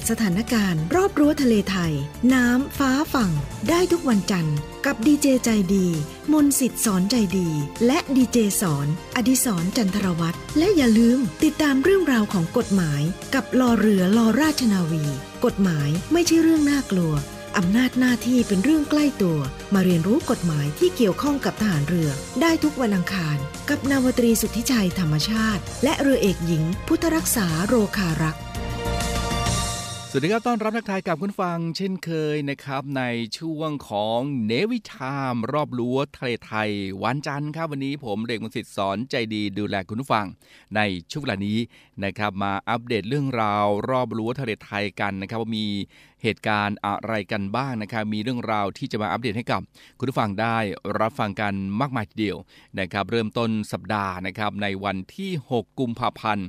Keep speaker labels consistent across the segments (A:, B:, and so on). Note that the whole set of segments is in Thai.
A: ตสถานการณ์ รอบรั้วทะเลไทย น้ำฟ้าฝั่ง ได้ทุกวันจันทร์ กับดีเจใจดี มนสิทธิ์สอนใจดี และดีเจสอน อดิสรจันทรวัตรและอย่าลืมติดตามเรื่องราวของกฎหมาย กับลอเรือลอราชนาวี กฎหมายไม่ใช่เรื่องน่ากลัวอำนาจหน้าที่เป็นเรื่องใกล้ตัว มาเรียนรู้กฎหมายที่เกี่ยวข้องกับทหารเรือ ได้ทุกวันอังคาร กับนาวตรีสุทธิชัยธรรมชาติ และเรือเอกหญิง พุทธรักษาโรคารักษ์
B: สวัสดีครับต้อนรับนักทายกับคุณฟัง เช่นเคยนะครับในช่วงของเนวิทามรอบรั้วทะเลไทย วันจันทร์ครับวันนี้ผมเด็กมศิษย์สอนใจดีดูแลคุณฟัง ในช่วงเวลานี้นะครับมาอัปเดตเรื่องราวรอบรั้วทะเลไทยกันนะครับว่ามีเหตุการณ์อะไรกันบ้างนะครับมีเรื่องราวที่จะมาอัปเดตให้กับ คุณผู้ฟังได้รับฟังกันมากมายทีเดียวนะครับเริ่มต้นสัปดาห์นะครับในวันที่ 6 กุมภาพันธ์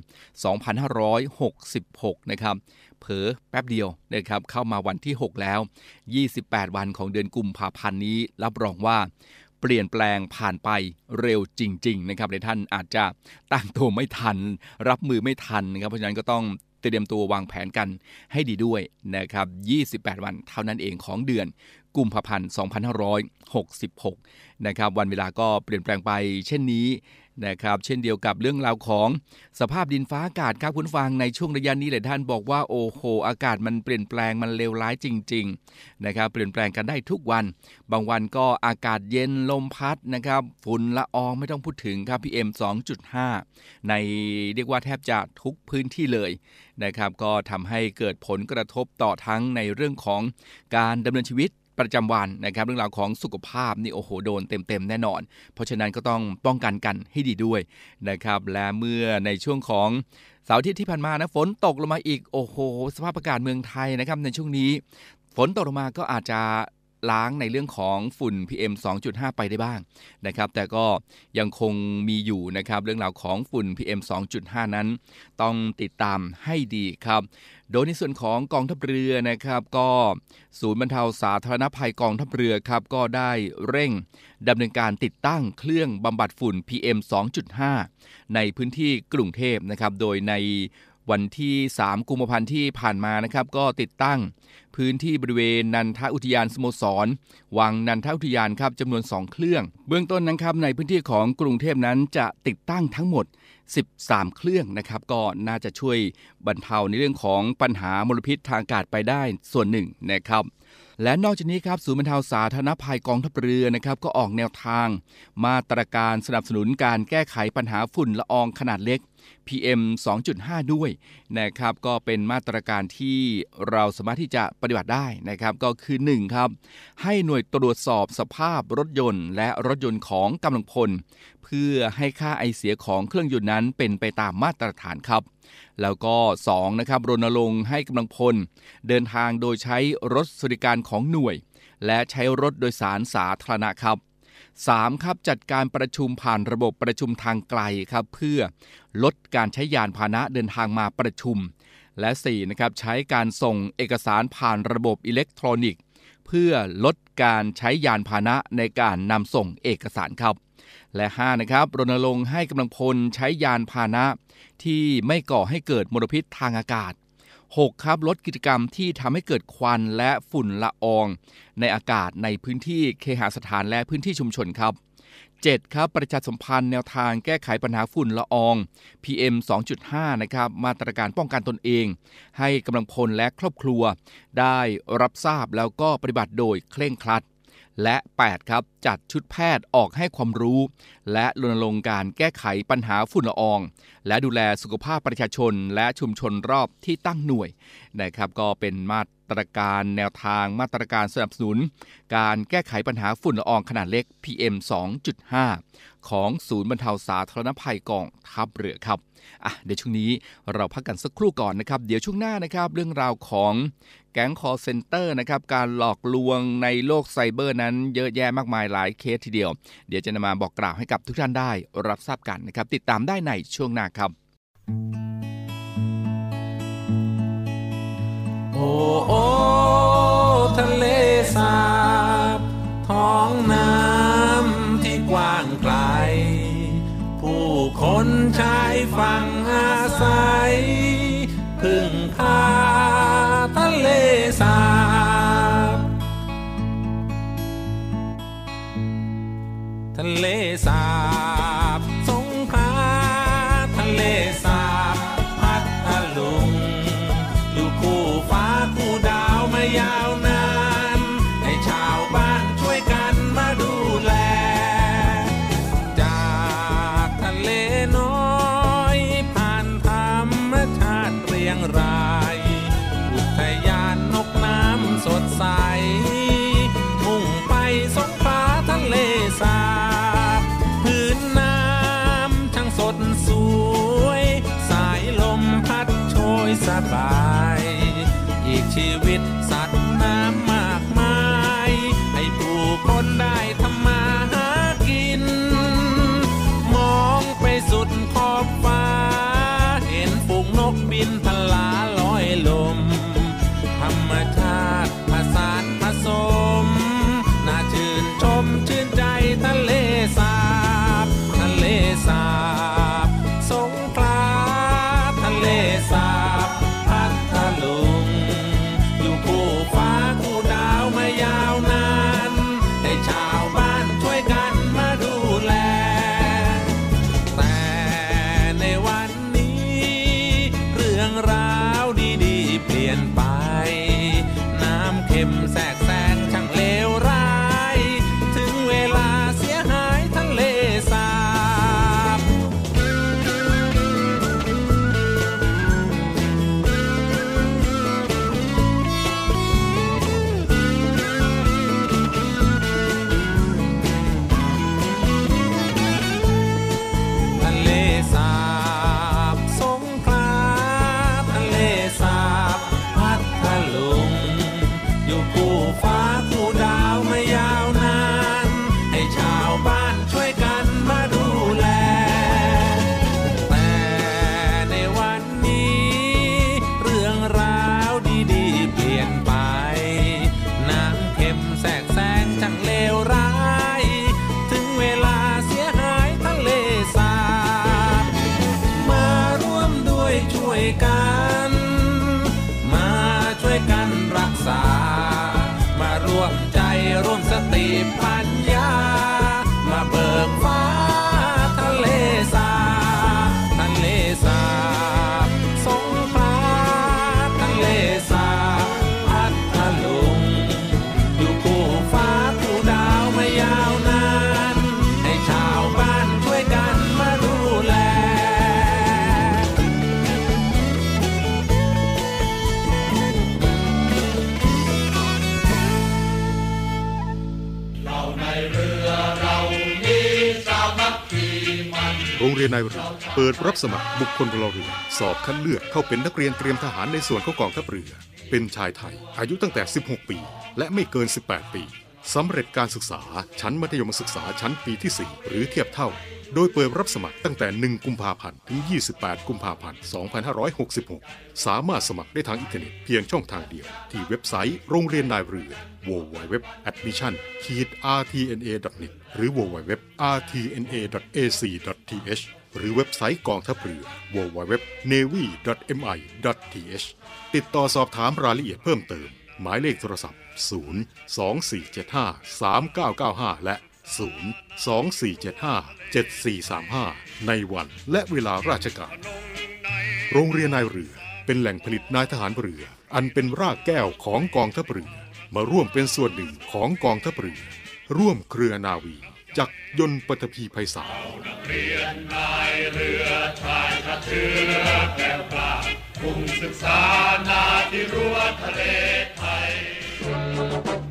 B: 2566 นะครับ เผลอแป๊บเดียวนะครับเข้ามาวันที่ 6 แล้ว 28 วันของเดือนกุมภาพันธ์นี้ รับรองว่าเปลี่ยนแปลงผ่านไปเร็วจริง ๆ นะครับในท่านอาจจะตั้งตัวไม่ทัน รับมือไม่ทันนะครับเพราะฉะนั้นก็ต้องเตรียมตัววางแผนกันให้ดีด้วยนะครับ 28 วันเท่านั้นเองของเดือนกุมภาพันธ์ 2566 นะครับ วันเวลาก็เปลี่ยนแปลงไปเช่นนี้
C: นะครับ เช่นเดียวกับเรื่องราวของสภาพดินฟ้าอากาศครับคุณฟังในช่วงระยะนี้หลายท่านบอกว่าโอ้โหอากาศมันเปลี่ยนแปลงมันเลวร้ายจริงๆนะครับเปลี่ยนแปลงกันได้ทุกวัน บางวันก็อากาศเย็นลมพัดนะครับฝุ่นละอองไม่ต้องพูดถึงครับ PM 2.5ในเรียกว่าแทบจะทุกพื้นที่เลยนะครับก็ทำให้เกิดผลกระทบต่อทั้งในเรื่องของการดำเนินชีวิต ประจำวันนะครับเรื่องราวของสุขภาพนี่โอ้โหโดนเต็มๆแน่นอน เพราะฉะนั้นก็ต้องป้องกันกันให้ดีด้วยนะครับและเมื่อในช่วงของเสาร์อาทิตย์ที่ผ่านมานะฝนตกลงมาอีกโอ้โห สภาพอากาศเมืองไทยนะครับในช่วงนี้ ฝนตกลงมาก็อาจจะ ล้างในเรื่องของฝุ่น PM 2.5 ไปได้บ้างนะครับ แต่ก็ยังคงมีอยู่นะครับ เรื่องราวของฝุ่น PM 2.5 นั้น ต้องติดตามให้ดีครับ โดยในส่วนของกองทัพเรือนะครับ ก็ศูนย์บรรเทาสาธารณภัยกองทัพเรือครับ ก็ได้เร่งดำเนินการติดตั้งเครื่องบำบัดฝุ่น PM 2.5 ในพื้นที่กรุงเทพนะครับ โดยใน วันที่ 3 กุมภาพันธ์ที่ผ่านมานะครับ ก็ติดตั้งพื้นที่บริเวณนันทอุทยานสโมสร วังนันทอุทยานครับจำนวน 2 เครื่อง เบื้องต้นนะครับในพื้นที่ของกรุงเทพนั้นจะติดตั้งทั้งหมด 13 เครื่องนะครับ ก็น่าจะช่วยบรรเทาในเรื่องของปัญหามลพิษทางอากาศไปได้ส่วนหนึ่งนะครับ และนอกจากนี้ครับศูนย์บรรเทาสาธารณภัยกองทัพเรือนะครับก็ออกแนวทาง มาตรการสนับสนุนการแก้ไขปัญหาฝุ่นละอองขนาดเล็ก PM 2.5 ด้วยนะครับก็เป็นมาตรการที่เราสามารถที่จะปฏิบัติได้นะครับก็คือ1ครับให้หน่วยตรวจสอบสภาพรถยนต์ และรถยนต์ของกำลังพล เพื่อให้ค่าไอเสียของเครื่องยนต์นั้นเป็นไปตามมาตรฐานครับ แล้วก็2นะครับรณรงค์ให้กำลังพล เดินทางโดยใช้รถสวัสดิการของหน่วย และใช้รถโดยสารสาธารณะครับ 3. ครับจัดการประชุมผ่านระบบประชุมทางไกลครับเพื่อลดการใช้ยานพาหนะเดินทางมาประชุม และ4นะครับใช้การส่งเอกสารผ่านระบบอิเล็กทรอนิกส์เพื่อลดการใช้ยานพาหนะในการนำส่งเอกสารครับ และ5นะครับรณรงค์ให้กำลังพลใช้ยานพาหนะ ที่ไม่ก่อให้เกิดมลพิษทางอากาศ 6. ครับลดกิจกรรมที่ทำให้เกิดควันและฝุ่นละออง ในอากาศในพื้นที่เคหสถานและพื้นที่ชุมชนครับ 7. ครับประชาสัมพันธ์แนวทางแก้ไขปัญหาฝุ่นละออง PM 2.5 นะครับมาตรการป้องกันตนเอง ให้กำลังพลและครอบครัว ได้รับทราบแล้วก็ปฏิบัติโดยเคร่งครัด และ 8 ครับ จัดชุดแพทย์ออกให้ความรู้ และรณรงค์การแก้ไขปัญหาฝุ่นละออง และดูแลสุขภาพประชาชน และชุมชนรอบที่ตั้งหน่วยนะครับก็เป็นมาตรการแนวทางมาตรการสนับสนุน การแก้ไขปัญหาฝุ่นละอองขนาดเล็ก PM 2.5 ของศูนย์บรรเทาสาธารณภัยกองทัพเรือครับอะเดี๋ยวช่วงนี้เราพักกันสักครู่ก่อนนะครับ เดี๋ยวช่วงหน้านะครับเรื่องราวของแก๊งคอลเซ็นเตอร์นะครับการหลอกลวงในโลกไซเบอร์นั้นเยอะแยะมากมายหลายเคสทีเดียว เดี๋ยวจะนำมาบอกกล่าวให้กับทุกท่านได้รับทราบกันนะครับ ติดตามได้ในช่วงหน้าครับ
D: โอ้โอทะเล นชายฝั่งอาศัย พึ่งพาทะเลสาบทะเล
E: โรงเรียนนายเรือเปิดรับสมัครบุคคลพลเรือ สอบคัดเลือกเข้าเป็นนักเรียนเตรียมทหารในส่วนของกองทัพเรือ เป็นชายไทย อายุตั้งแต่ 16 ปี และไม่เกิน 18 ปีสำเร็จการศึกษาชั้นมัธยมศึกษาชั้นปีที่ 4 หรือเทียบเท่า โดยเปิดรับสมัครตั้งแต่ 1 กุมภาพันธ์ ถึง 28 กุมภาพันธ์ 2566 สามารถสมัครได้ทางอินเทอร์เน็ตเพียงช่องทางเดียว ที่เว็บไซต์โรงเรียนนายเรือ www.admission-rtna.net หรือ www.rtna.ac.th หรือเว็บไซต์กองทัพเรือ www.navy.mi.th ติดต่อสอบถามรายละเอียดเพิ่มเติม หมายเลขโทรศัพท์ 0 2 4 7 5 3 9 9 5 และ 0 2 4 7 5 7 4 3 5 ในวันและเวลาราชการ โรงเรียนนายเรือเป็นแหล่งผลิตนายทหารเรือ อันเป็นรากแก้วของกองทัพเรือ มาร่วมเป็นส่วนหนึ่งของกองทัพเรือ ร่วมเครือนาวีจักยนต์ปฐพีไพศาล
F: ข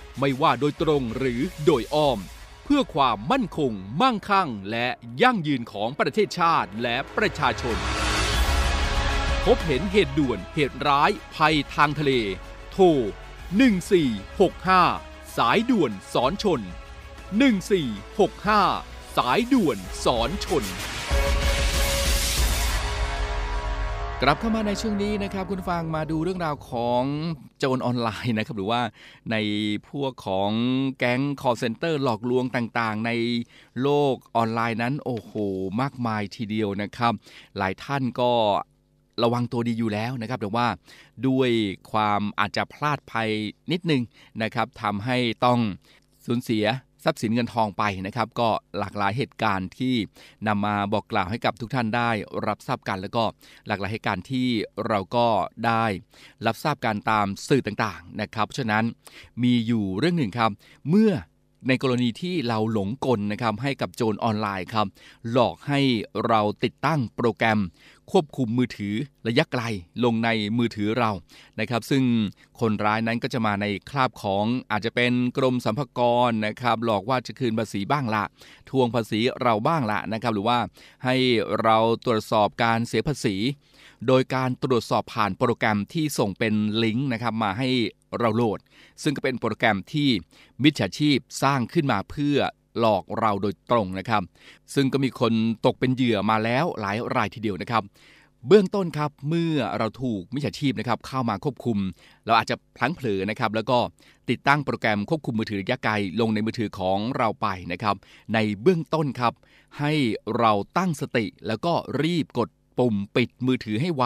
C: ไม่ว่าโดยตรงหรือโดยอ้อม เพื่อความมั่นคง มั่งคั่ง และยั่งยืนของประเทศชาติและประชาชน พบเห็นเหตุด่วนเหตุร้ายภัยทางทะเล โทร 1465 สายด่วนสอนชน 1465 สายด่วนสอนชนกลับเข้ามาในช่วงนี้นะครับ คุณฟังมาดูเรื่องราวของ โจรออนไลน์นะครับหรือว่าในพวกของแก๊งคอลเซ็นเตอร์หลอกลวงต่างๆ ในโลกออนไลน์นั้นโอ้โหมากมายทีเดียวนะครับ หลายท่านก็ระวังตัวดีอยู่แล้วนะครับแต่ว่าด้วยความอาจจะพลาดไปนิดนึงนะครับทำให้ต้องสูญเสีย ทรัพย์สินเงินทองไปนะครับ ก็หลากหลายเหตุการณ์ที่นำมาบอกกล่าวให้กับทุกท่านได้รับทราบกัน แล้วก็หลากหลายเหตุการณ์ที่เราก็ได้รับทราบการตามสื่อต่างๆนะครับเพราะฉะนั้นมีอยู่เรื่องหนึ่งครับเมื่อในกรณีที่เราหลงกลนะครับให้กับโจรออนไลน์ครับ หลอกให้เราติดตั้งโปรแกรม ควบคุมมือถือระยะไกลลงในมือถือเรานะครับ ซึ่งคนร้ายนั้นก็จะมาในคราบของอาจจะเป็นกรมสรรพากรนะครับ หลอกว่าจะคืนภาษีบ้างละทวงภาษีเราบ้างละนะครับ หรือว่าให้เราตรวจสอบการเสียภาษี โดยการตรวจสอบผ่านโปรแกรมที่ส่งเป็นลิงก์นะครับมาให้เราโหลด ซึ่งก็เป็นโปรแกรมที่มิจฉาชีพสร้างขึ้นมาเพื่อ หลอกเราโดยตรงนะครับ ซึ่งก็มีคนตกเป็นเหยื่อมาแล้วหลายรายทีเดียวนะครับ เบื้องต้นครับเมื่อเราถูกมิจฉาชีพนะครับเข้ามาควบคุม เราอาจจะพลั้งเผลอนะครับแล้วก็ติดตั้งโปรแกรมควบคุมมือถือระยะไกลลงในมือถือของเราไปนะครับ ในเบื้องต้นครับ ให้เราตั้งสติแล้วก็รีบกด ปุ่มปิดมือถือให้ไว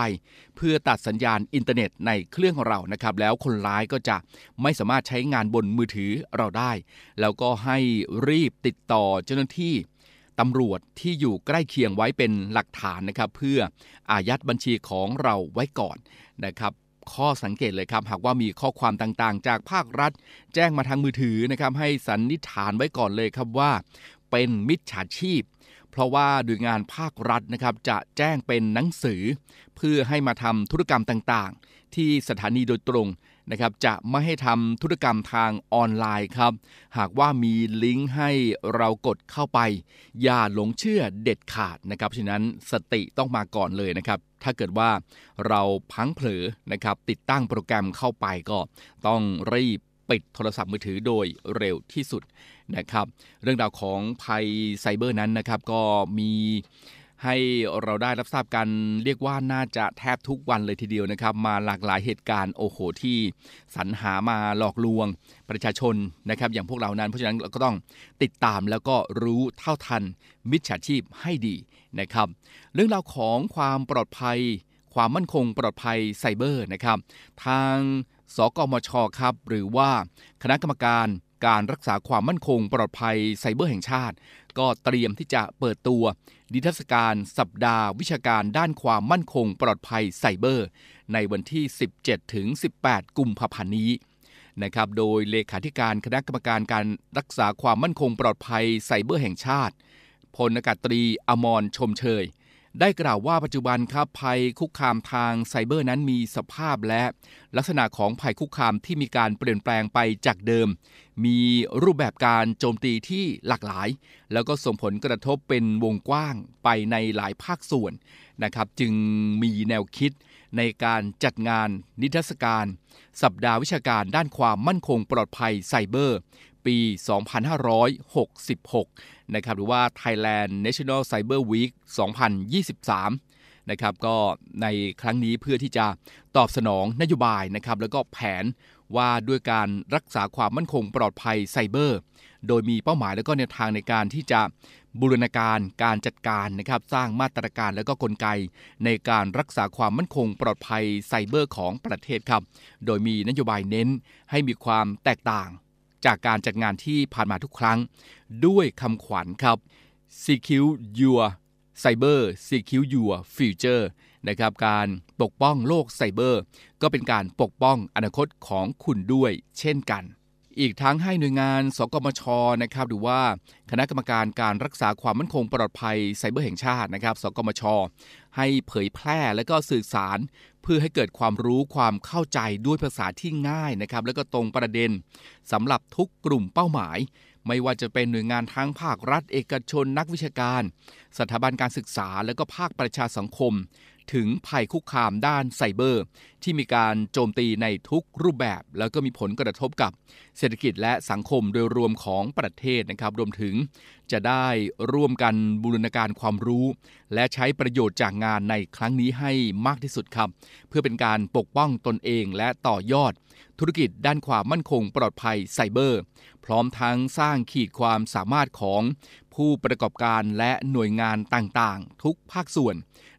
C: เพื่อตัดสัญญาณอินเทอร์เน็ตในเครื่องของเรานะครับ แล้วคนร้ายก็จะไม่สามารถใช้งานบนมือถือเราได้ แล้วก็ให้รีบติดต่อเจ้าหน้าที่ตำรวจที่อยู่ใกล้เคียงไว้เป็นหลักฐานนะครับ เพื่ออายัดบัญชีของเราไว้ก่อนนะครับข้อสังเกตเลยครับ หากว่ามีข้อความต่างๆ จากภาครัฐ แจ้งมาทางมือถือนะครับ ให้สันนิษฐานไว้ก่อนเลยครับว่า เป็นมิจฉาชีพ เพราะว่าโดยงานภาครัฐนะครับจะแจ้งเป็นหนังสือ เพื่อให้มาทำธุรกรรมต่างๆ ที่สถานีโดยตรงนะครับจะไม่ให้ทำธุรกรรมทางออนไลน์ครับ หากว่ามีลิงก์ให้เรากดเข้าไป อย่าหลงเชื่อเด็ดขาดนะครับฉะนั้นสติต้องมาก่อนเลยนะครับ ถ้าเกิดว่าเราพังเผลอนะครับติดตั้งโปรแกรมเข้าไปก็ต้องรีบปิดโทรศัพท์มือถือโดยเร็วที่สุด นะครับ เรื่องราวของภัยไซเบอร์นั้นนะครับก็มีให้เราได้รับทราบกันเรียกว่าน่าจะแทบทุกวันเลยทีเดียวนะครับ มาหลากหลายเหตุการณ์โอ้โหที่สรรหามาหลอกลวงประชาชนนะครับ อย่างพวกเรานั้น เพราะฉะนั้นเราก็ต้องติดตามแล้วก็รู้เท่าทันมิจฉาชีพให้ดีนะครับ เรื่องราวของความปลอดภัย ความมั่นคงปลอดภัยไซเบอร์นะครับ ทางสกมชครับหรือว่าคณะกรรมการ การรักษาความมั่นคงปลอดภัยไซเบอร์แห่งชาติ ก็เตรียมที่จะเปิดตัวดิทรรศการสัปดาห์ วิชาการด้านความมั่นคงปลอดภัยไซเบอร์ ในวันที่ 17ถึง18 กุมภาพันธ์นี้นะครับโดยเลขาธิการคณะกรรมการการรักษาความมั่นคงปลอดภัยไซเบอร์แห่งชาติพลอากาศตรีอมรชมเชย ได้กล่าวว่าปัจจุบันครับภัยคุกคามทางไซเบอร์นั้นมีสภาพและ ลักษณะของภัยคุกคามที่มีการเปลี่ยนแปลงไปจากเดิม มีรูปแบบการโจมตีที่หลากหลาย แล้วก็ส่งผลกระทบเป็นวงกว้างไปในหลายภาคส่วนนะครับจึงมีแนวคิดในการจัดงานนิทรรศการ สัปดาห์วิชาการด้านความมั่นคงปลอดภัยไซเบอร์ ปี 2566 นะครับหรือว่า Thailand National Cyber Week 2023 นะครับก็ในครั้งนี้เพื่อที่จะตอบสนองนโยบายนะครับแล้วก็แผนว่าด้วยการรักษาความมั่นคงปลอดภัยไซเบอร์ โดยมีเป้าหมายแล้วก็แนวทางในการที่จะบูรณาการการจัดการนะครับสร้างมาตรการและก็กลไก ในการรักษาความมั่นคงปลอดภัยไซเบอร์ของประเทศครับ โดยมีนโยบายเน้นให้มีความแตกต่าง จากการจัดงานที่ผ่านมาทุกครั้ง ด้วยคำขวัญครับ Secure Your Cyber Secure Your Future นะครับการปกป้องโลกไซเบอร์ ก็เป็นการปกป้องอนาคตของคุณด้วยเช่นกัน อีกทั้งให้หน่วยงานสกมชนะครับหรือว่าคณะกรรมการการรักษาความมั่นคงปลอดภัยไซเบอร์แห่งชาตินะครับ สกมช ให้เผยแพร่และก็สื่อสาร เพื่อให้เกิดความรู้ความเข้าใจด้วยภาษาที่ง่ายนะครับ และก็ตรงประเด็นสำหรับทุกกลุ่มเป้าหมาย ไม่ว่าจะเป็นหน่วยงานทั้งภาครัฐ เอกชนนักวิชาการ สถาบันการศึกษา และก็ภาคประชาสังคม ถึงภัยคุกคามด้านไซเบอร์ ที่มีการโจมตีในทุกรูปแบบ แล้วก็มีผลกระทบกับเศรษฐกิจและสังคมโดยรวมของประเทศนะครับ รวมถึงจะได้ร่วมกันบูรณาการความรู้ และใช้ประโยชน์จากงานในครั้งนี้ให้มากที่สุดครับ เพื่อเป็นการปกป้องตนเองและต่อยอด ธุรกิจด้านความมั่นคงปลอดภัยไซเบอร์ พร้อมทั้งสร้างขีดความสามารถของผู้ประกอบการและหน่วยงานต่างๆ ทุกภาคส่วน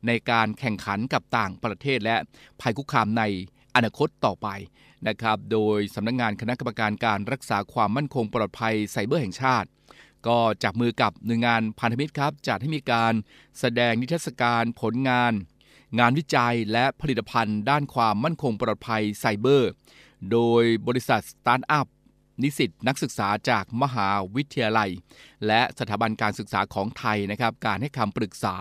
C: ในการแข่งขันกับต่างประเทศและภัยคุกคามในอนาคตต่อไปนะครับ โดยสำนักงานคณะกรรมการการรักษาความมั่นคงปลอดภัยไซเบอร์แห่งชาติ ก็จับมือกับหน่วยงานพันธมิตรครับจัดให้มีการแสดงนิทรรศการผลงาน งานวิจัยและผลิตภัณฑ์ ด้านความมั่นคงปลอดภัยไซเบอร์ โดยบริษัทสตาร์ทอัพ นิสิตนักศึกษาจากมหาวิทยาลัย และสถาบันการศึกษาของไทยนะครับ การให้คำปรึกษา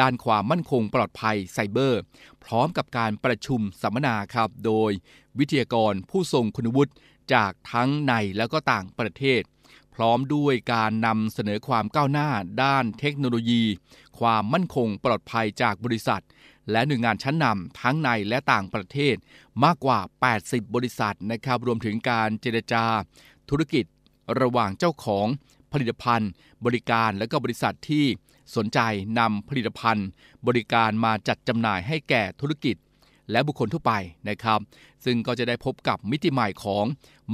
C: ด้านความมั่นคงปลอดภัยไซเบอร์ พร้อมกับการประชุมสัมมนาครับ โดยวิทยากรผู้ทรงคุณวุฒิจากทั้งในและก็ต่างประเทศ พร้อมด้วยการนำเสนอความก้าวหน้าด้านเทคโนโลยี ความมั่นคงปลอดภัยจากบริษัท และหน่วยงานชั้นนำทั้งในและต่างประเทศมากกว่า 80 บริษัทนะครับรวมถึงการเจรจา ธุรกิจ ระหว่างเจ้าของผลิตภัณฑ์ บริการและก็บริษัทที่สนใจนำผลิตภัณฑ์ บริการมาจัดจำหน่ายให้แก่ธุรกิจ และบุคคลทั่วไปนะครับ ซึ่งก็จะได้พบกับมิติใหม่ของ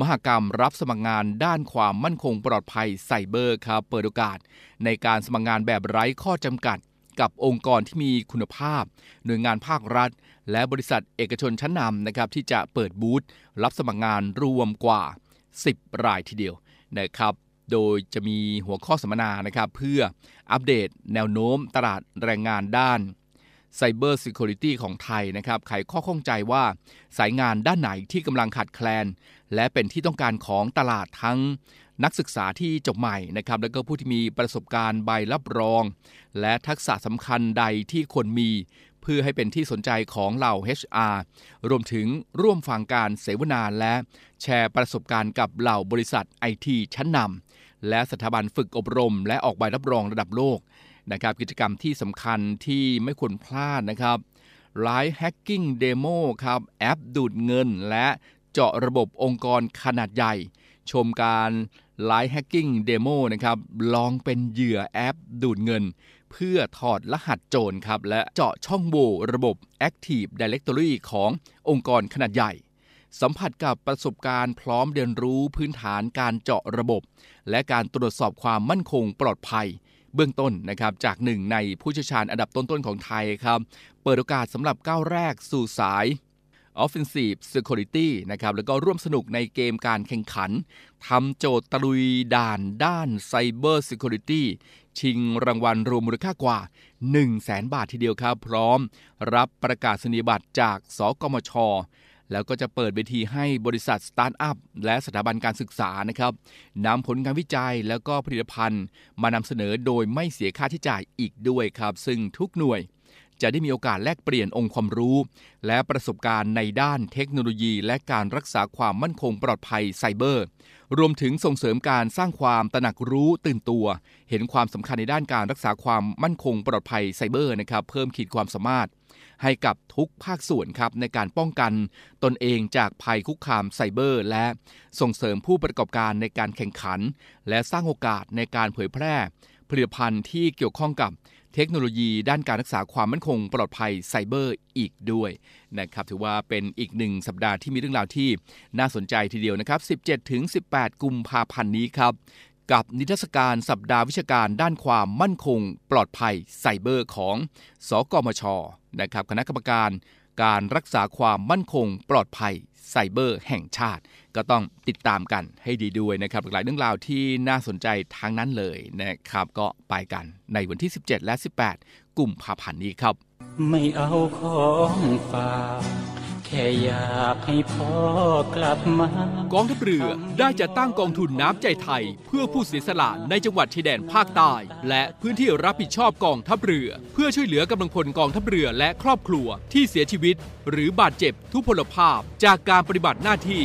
C: มหกรรมรับสมัครงานด้านความมั่นคงปลอดภัยไซเบอร์ครับเปิดโอกาส ในการสมัครงานแบบไร้ข้อจำกัด กับองค์กรที่มีคุณภาพ หน่วยงานภาครัฐ และบริษัทเอกชนชั้นนำนะครับที่จะเปิดบูธรับสมัครงานรวมกว่า 10 รายทีเดียวนะครับโดยจะมีหัวข้อสัมมนานะครับเพื่ออัปเดตแนวโน้มตลาดแรงงานด้าน Cyber Security ของไทยนะครับไขข้อข้องใจว่าสายงานด้านไหนที่กำลังขาดแคลน และเป็นที่ต้องการของตลาดทั้ง นักศึกษาที่จบใหม่นะครับแล้วก็ผู้ที่มีประสบการณ์ใบรับรอง และทักษะสำคัญใดที่ควรมี เพื่อให้เป็นที่สนใจของเหล่า HR รวมถึงร่วมฟังการเสวนาและแชร์ประสบการณ์กับเหล่าบริษัทไอทีชั้นนำและสถาบันฝึกอบรม และออกใบรับรองระดับโลกนะครับกิจกรรมที่สำคัญที่ไม่ควรพลาดนะครับ Live Hacking Demo ครับแอปดูดเงิน และเจาะระบบองค์กรขนาดใหญ่ ชมการ Live Hacking Demo นะครับลองเป็นเหยื่อแอปดูดเงิน เพื่อถอดรหัสโจรครับ และเจาะช่องโหว่ระบบ Active Directory ขององค์กรขนาดใหญ่ สัมผัสกับประสบการณ์พร้อมเรียนรู้พื้นฐานการเจาะระบบ และการตรวจสอบความมั่นคงปลอดภัย เบื้องต้นนะครับจากหนึ่งในผู้เชี่ยวชาญอันดับต้นๆของไทยครับ เปิดโอกาสสำหรับก้าวแรกสู่สาย Offensive Security นะครับแล้วก็ร่วมสนุกในเกมการแข่งขันทำโจทย์ตะลุยด่านด้าน Cyber Security ชิงรางวัลรวมมูลค่ากว่า 1 0 0 0 0 บาททีเดียวครับ พร้อมรับประกาศนียบัตรจากสกมช แล้วก็จะเปิดเวทีให้บริษัทสตาร์ทอัพและสถาบันการศึกษานะครับนำผลการวิจัยแล้วก็ผลิตภัณฑ์ มานำเสนอโดยไม่เสียค่าใช้จ่ายอีกด้วยครับ ซึ่งทุกหน่วย จะได้มีโอกาสแลกเปลี่ยนองค์ความรู้ และประสบการณ์ในด้านเทคโนโลยี และการรักษาความมั่นคงปลอดภัยไซเบอร์ รวมถึงส่งเสริมการสร้างความตระหนักรู้ตื่นตัว เห็นความสำคัญในด้านการรักษาความมั่นคงปลอดภัยไซเบอร์นะครับเพิ่มขีดความสามารถ ให้กับทุกภาคส่วนครับในการป้องกัน ตนเองจากภัยคุกคามไซเบอร์ และส่งเสริมผู้ประกอบการในการแข่งขัน และสร้างโอกาสในการเผยแพร่ผลิตภัณฑ์ที่เกี่ยวข้องกับ เทคโนโลยีด้านการรักษาความมั่นคงปลอดภัยไซเบอร์อีกด้วยนะครับถือว่าเป็นอีกหนึ่งสัปดาห์ที่มีเรื่องราวที่น่าสนใจทีเดียวนะครับ 17-18 กุมภาพันธ์นี้ครับกับนิทรรศการสัปดาห์วิชาการด้านความมั่นคง ปลอดภัยไซเบอร์ของ สกมชนะครับคณะกรรมการ การรักษาความมั่นคง ปลอดภัยไซเบอร์แห่งชาติ ก็ต้องติดตามกันให้ดีด้วยนะครับหลายเรื่องราวที่น่าสนใจทั้งนั้นเลยนะครับ ก็ไปกันในวันที่ 17 และ 18 กุมภาพันธ์นี้ครับ
G: ไม่เอาของฝากแค่อยากให้พ่อกลับมา
C: กองทัพเรือได้จัดตั้งกองทุนน้ำใจไทย เพื่อผู้เสียสละในจังหวัดชายแดนภาคใต้และพื้นที่รับผิดชอบกองทัพเรือ เพื่อช่วยเหลือกำลังพลกองทัพเรือและครอบครัวที่เสียชีวิต หรือบาดเจ็บทุพพลภาพจากการปฏิบัติหน้าที่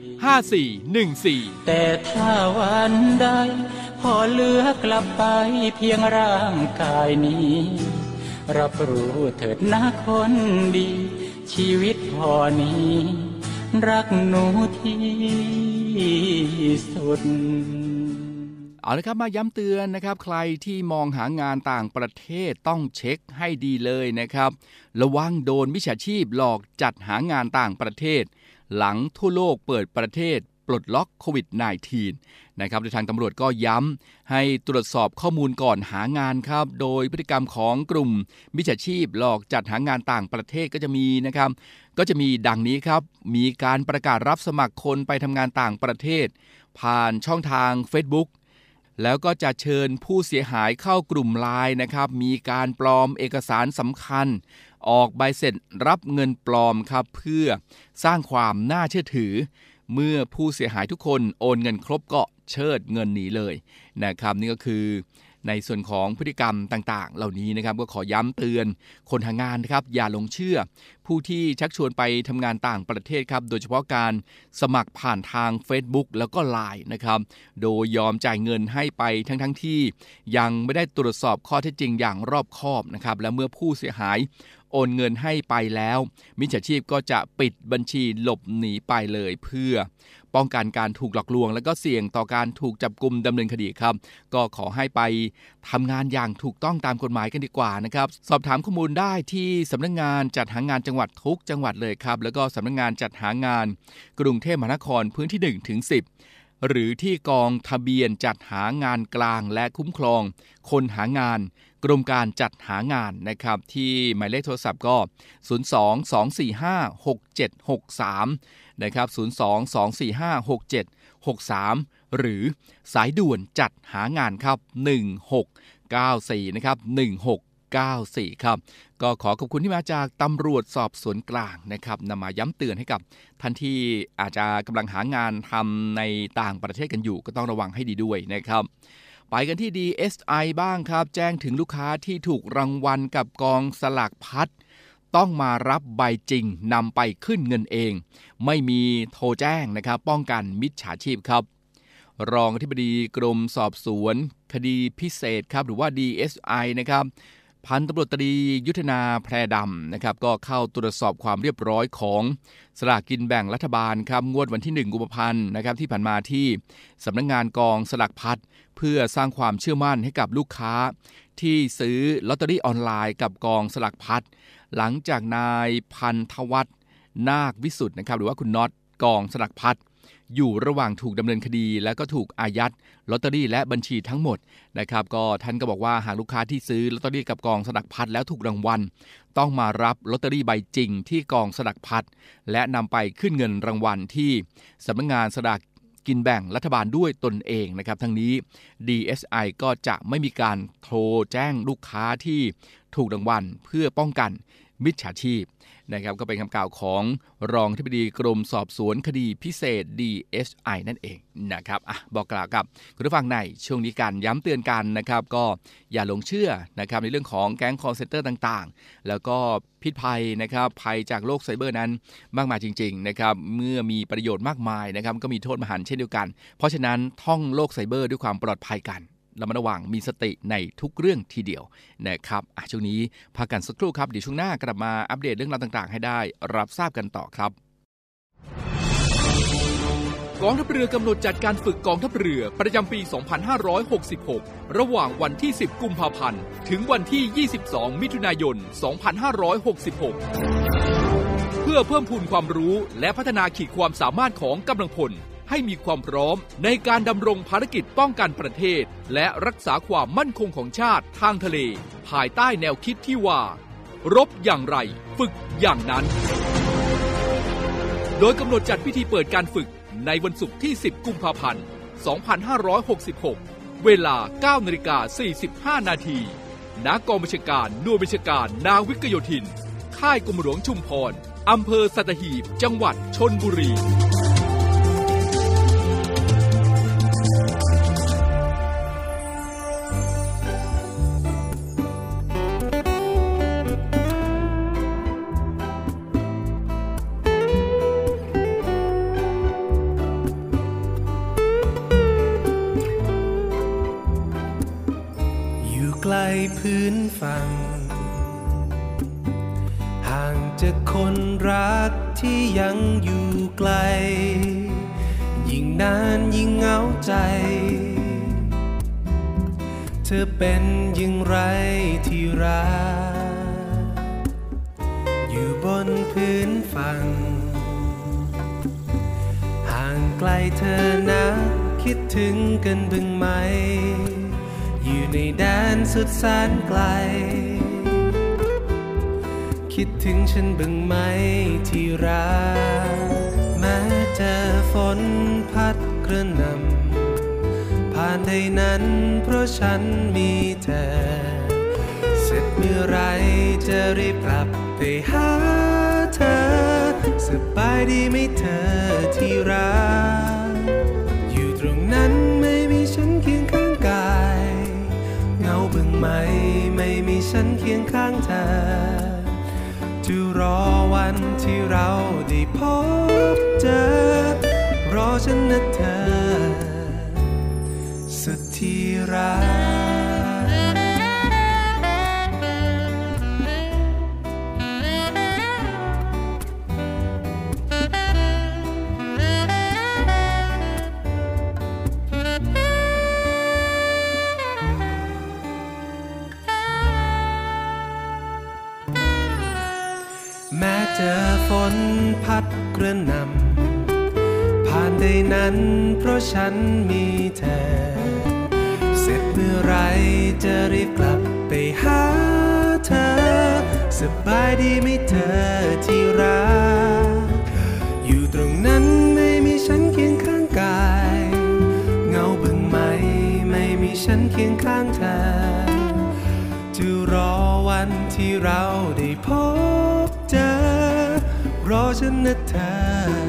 C: 5414
G: แต่ถ้าวันใดพอเหลือกลับไปเพียงร่างกายนี้ รับรู้เถิดนะคนดี ชีวิตพอนี้ รักหนูที่สุด
C: เอาละครับมาย้ำเตือนนะครับ ใครที่มองหางานต่างประเทศต้องเช็คให้ดีเลยนะครับ ระวังโดนมิจฉาชีพหลอกจัดหางานต่างประเทศ หลังทั่วโลกเปิดประเทศปลดล็อกโควิด -19 นะครับโดยทางตำรวจก็ย้ำให้ตรวจสอบข้อมูลก่อนหางานครับ โดยพฤติกรรมของกลุ่มมิจฉาชีพหลอกจัดหางานต่างประเทศก็จะมีนะครับ ก็จะมีดังนี้ครับ มีการประกาศรับสมัครคนไปทำงานต่างประเทศ ผ่านช่องทาง Facebook แล้วก็จะเชิญผู้เสียหายเข้ากลุ่มไลน์นะครับ มีการปลอมเอกสารสำคัญ ออกใบเสร็จรับเงินปลอมครับเพื่อสร้างความน่าเชื่อถือ เมื่อผู้เสียหายทุกคนโอนเงินครบก็เชิดเงินหนีเลยนะครับนี่ก็คือในส่วนของพฤติกรรมต่างๆ เหล่านี้นะครับก็ขอย้ำเตือนคนทางงานนะครับอย่าลงเชื่อ ผู้ที่ชักชวนไปทำงานต่างประเทศครับโดยเฉพาะการสมัครผ่านทาง Facebook แล้วก็ Line นะครับโดยยอมจ่ายเงินให้ไปทั้งๆทที่ ยังไม่ได้ตรวจสอบข้อเท็จจริงอย่างรอบคอบนะครับและเมื่อผู้เสียหาย โอนเงินให้ไปแล้ว มิจฉาชีพก็จะปิดบัญชีหลบหนีไปเลยเพื่อ ป้องกันการถูกหลอกลวง และก็เสี่ยงต่อการถูกจับกลุ่มดำเนินคดีครับ ก็ขอให้ไปทำงานอย่างถูกต้องตามกฎหมายกันดีกว่านะครับ สอบถามข้อมูลได้ที่สำนักงงานจัดหางานจังหวัดทุกจังหวัดเลยครับ แล้วก็สำนักงงานจัดหางาน กรุงเทพมหานครพื้นที่1ถึง10หรือที่กองทะเบียนจัดหางานกลางและคุ้มครอง คนหางาน กรมการจัดหางานนะครับที่หมายเลขโทรศัพท์ก็ 022456763 นะครับ 022456763 หรือสายด่วนจัดหางานครับ 1694 นะครับ 1694 ครับ ก็ขอขอบคุณที่มาจากตำรวจสอบสวนกลางนะครับนำมาย้ำเตือนให้กับท่านที่อาจจะกำลังหางานทำในต่างประเทศกันอยู่ ก็ต้องระวังให้ดีด้วยนะครับ ไปกันที่ DSI บ้างครับ แจ้งถึงลูกค้าที่ถูกรางวัลกับกองสลากพัด ต้องมารับใบจริงนำไปขึ้นเงินเอง ไม่มีโทรแจ้งนะครับ ป้องกันมิจฉาชีพครับ รองอธิบดีกรมสอบสวน คดีพิเศษครับ หรือว่า DSI นะครับ พันตำรวจตรียุทธนาแพรดำนะครับก็เข้าตรวจสอบความเรียบร้อยของสลากกินแบ่งรัฐบาลครับงวดวันที่1กุมภาพันธ์นะครับที่ผ่านมาที่สำนักงงานกองสลากพัดเพื่อสร้างความเชื่อมั่นให้กับลูกค้า ที่ซื้อลอตเตอรี่ออนไลน์กับกองสลากพัดหลังจากนายพันธวัฒน์นาควิสุทธ์นะครับหรือว่าคุณน็อตกองสลากพัด อยู่ระหว่างถูกดำเนินคดี และก็ถูกอายัดลอตเตอรี่และบัญชีทั้งหมดนะครับก็ท่านก็บอกว่าหากลูกค้าที่ซื้อลอตเตอรี่กับกองสลักพัดแล้วถูกรางวัล ต้องมารับลอตเตอรี่ใบจริงที่กองสลักพัดและนำไปขึ้นเงินรางวัลที่สำนักงานสลากกินแบ่งรัฐบาลด้วยตนเองนะครับ ทั้งนี้ DSI ก็จะไม่มีการโทรแจ้งลูกค้าที่ถูกรางวัลเพื่อป้องกันมิจฉาชีพ นะครับก็เป็นคำกล่าวของรองที่ปดีกรมสอบสวนคดีพิเศษ DSI นั่นเองนะครับอะบอกกล่าวกับคุณผู้ฟังในช่วงนี้การย้ำเตือนกันนะครับก็อย่าหลงเชื่อนะครับในเรื่องของแก๊งคอลเซ็นเตอร์ต่างๆ แล้วก็พิษภัยนะครับภัยจากโลกไซเบอร์นั้นมากมายจริงๆนะครับเมื่อมีประโยชน์มากมายนะครับก็มีโทษมหันต์เช่นเดียวกัน เพราะฉะนั้นท่องโลกไซเบอร์ด้วยความปลอดภัยกัน ระมัดระวังมีสติในทุกเรื่องทีเดียวนะครับช่วงนี้พักกันสักครู่ครับเดี๋ยวช่วงหน้ากลับมาอัปเดตเรื่องราวต่างๆ ให้ได้ รับทราบกันต่อครับกองทัพเรือกำหนดจัดการฝึกกองทัพเรือประจำปี 2566 ระหว่างวันที่ 10 กุมภาพันธ์ ถึงวันที่ 22 มิถุนายน 2566 เพื่อเพิ่มพูนความรู้และพัฒนาขีดความสามารถของกำลังพล ให้มีความพร้อม ในการดำรงภารกิจป้องกันประเทศ และรักษาความมั่นคงของชาติทางทะเล ภายใต้แนวคิดที่ว่า รบอย่างไร ฝึกอย่างนั้น โดยกำหนดจัดพิธีเปิดการฝึกในวันศุกร์ที่ 10 กุมภาพันธ์ 2566 เวลา 9นาฬิกา45 นาทีณกองบัญชาการหน่วยบัญชาการนาวิกโยธิน ค่ายกรมหลวงชุมพร อำเภอสัตหีบ จังหวัดชนบุรี
H: พื้นฝั่ง ห่างจากคนรักที่ยังอยู่ไกล ยิ่งนานยิ่งเหงาใจ เธอเป็นย่างไรที่รัก อยู่บนพื้นฝั่ง ห่างไกลเธอนะ คิดถึงกันบึงไหม อยู่ในแดนสุดแสนไกล คิดถึงฉันบึงไหมที่รัก แม้เจอฝนพัดกระหน่ำผ่านใดนั้นเพราะฉันมีเธอ เสร็จเมื่อไรจะรีบกลับไปหาเธอ สบายดีไหมเธอที่รัก ไหมไม่มีฉันเคียงข้างเธอ จะรอวันที่เราได้พบเจอ รอฉันนะเธอ สุดที่รัก นพัดกระนำผ่านใดนั้นเพราะฉันมีเธอ เสร็จเมื่อไรจะรีบกลับไปหาเธอ สบายดีไหมเธอที่รัก อยู่ตรงนั้นไม่มีฉันเคียงข้างกาย เงาบึงไหมไม่มีฉันเคียงข้างเธอ จะรอวันที่เราได้พบ รอฉันนะเธอ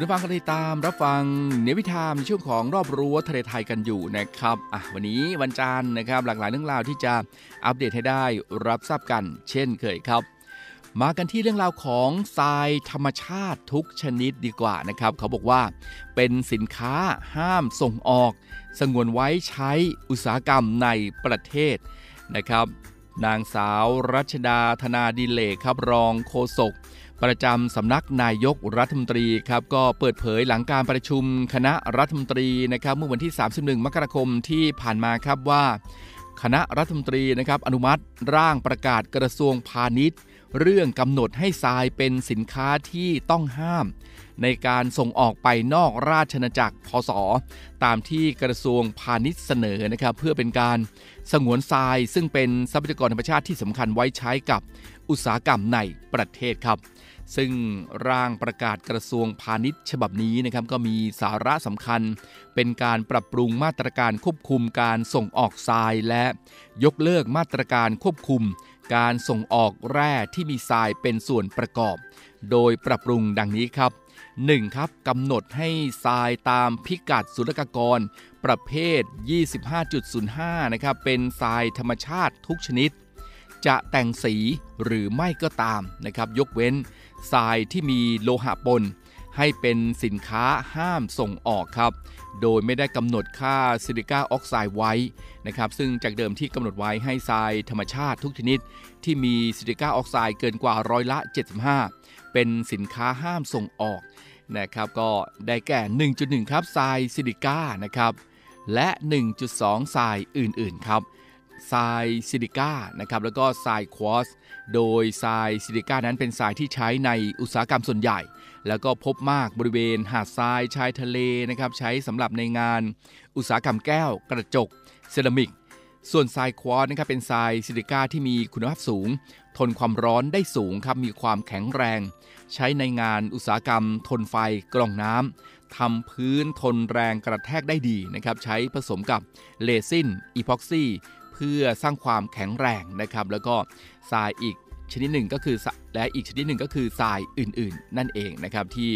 C: คุณผู้ฟังกำลังติดตามรับฟังเนวิทามในช่วงของรอบรั้วทะเลไทยกันอยู่นะครับอะวันนี้วันจันทร์นะครับหลากหลายเรื่องราวที่จะอัปเดตให้ได้รับทราบกัน เช่นเคยครับ มากันที่เรื่องราวของทรายธรรมชาติทุกชนิดดีกว่านะครับเขาบอกว่าเป็นสินค้าห้ามส่งออก สงวนไว้ใช้อุตสาหกรรมในประเทศนะครับ นางสาวรัชดาธนาดิเลกครับรองโฆษก ประจำสำนักนายกรัฐมนตรีครับก็เปิดเผยหลังการประชุมคณะรัฐมนตรีนะครับเมื่อวันที่ 31 มกราคมที่ผ่านมาครับว่า คณะรัฐมนตรีนะครับอนุมัติร่างประกาศกระทรวงพาณิชย์ เรื่องกำหนดให้ทรายเป็นสินค้าที่ต้องห้าม ในการส่งออกไปนอกราชอาณาจักรพศตามที่กระทรวงพาณิชย์เสนอนะครับเพื่อเป็นการสงวนทรายซึ่งเป็นทรัพยากรธรรมชาติที่สำคัญไว้ใช้กับอุตสาหกรรมในประเทศครับ ซึ่งร่างประกาศกระทรวงพาณิชย์ ฉบับนี้นะครับก็มีสาระสำคัญ เป็นการปรับปรุงมาตรการควบคุมการส่งออกทรายและยกเลิกมาตรการควบคุม การส่งออกแร่ที่มีทรายเป็นส่วนประกอบ โดยปรับปรุงดังนี้ครับ 1. ครับกำหนดให้ทรายตามพิกัดศุลกากร ประเภท 25.05 นะครับเป็นทรายธรรมชาติทุกชนิด จะแต่งสีหรือไม่ก็ตามนะครับยกเว้น ทรายที่มีโลหะปน ให้เป็นสินค้าห้ามส่งออกครับ โดยไม่ได้กำหนดค่าซิลิก้าออกไซด์ไว้นะครับซึ่งจากเดิมที่กำหนดไว้ให้ทรายธรรมชาติทุกชนิด ที่มีซิลิก้าออกไซด์เกินกว่าร้อยละ 75 เป็นสินค้าห้ามส่งออกนะครับก็ได้แก่ 1.1 ครับทรายซิลิก้านะครับและ 1.2ทรายอื่นๆครับ ทรายซิลิก้านะครับแล้วก็ทรายควอตซ์โดยทรายซิลิก้านั้นเป็นทรายที่ใช้ในอุตสาหกรรมส่วนใหญ่ แล้วก็พบมากบริเวณหาดทรายชายทะเลนะครับใช้สำหรับในงาน อุตสาหกรรมแก้ว กระจก เซรามิก ส่วนทรายควอตซ์นะครับเป็นทรายซิลิก้าที่มีคุณภาพสูง ทนความร้อนได้สูงครับมีความแข็งแรง ใช้ในงานอุตสาหกรรม ทนไฟกรองน้ำทำพื้นทนแรงกระแทกได้ดีนะครับใช้ผสมกับเรซินอีพ็อกซี่ เพื่อสร้างความแข็งแรงนะครับ แล้วก็ทรายอีกชนิดหนึ่งก็คือและอีกชนิดหนึ่งก็คือทรายอื่นๆ นั่นเองนะครับที่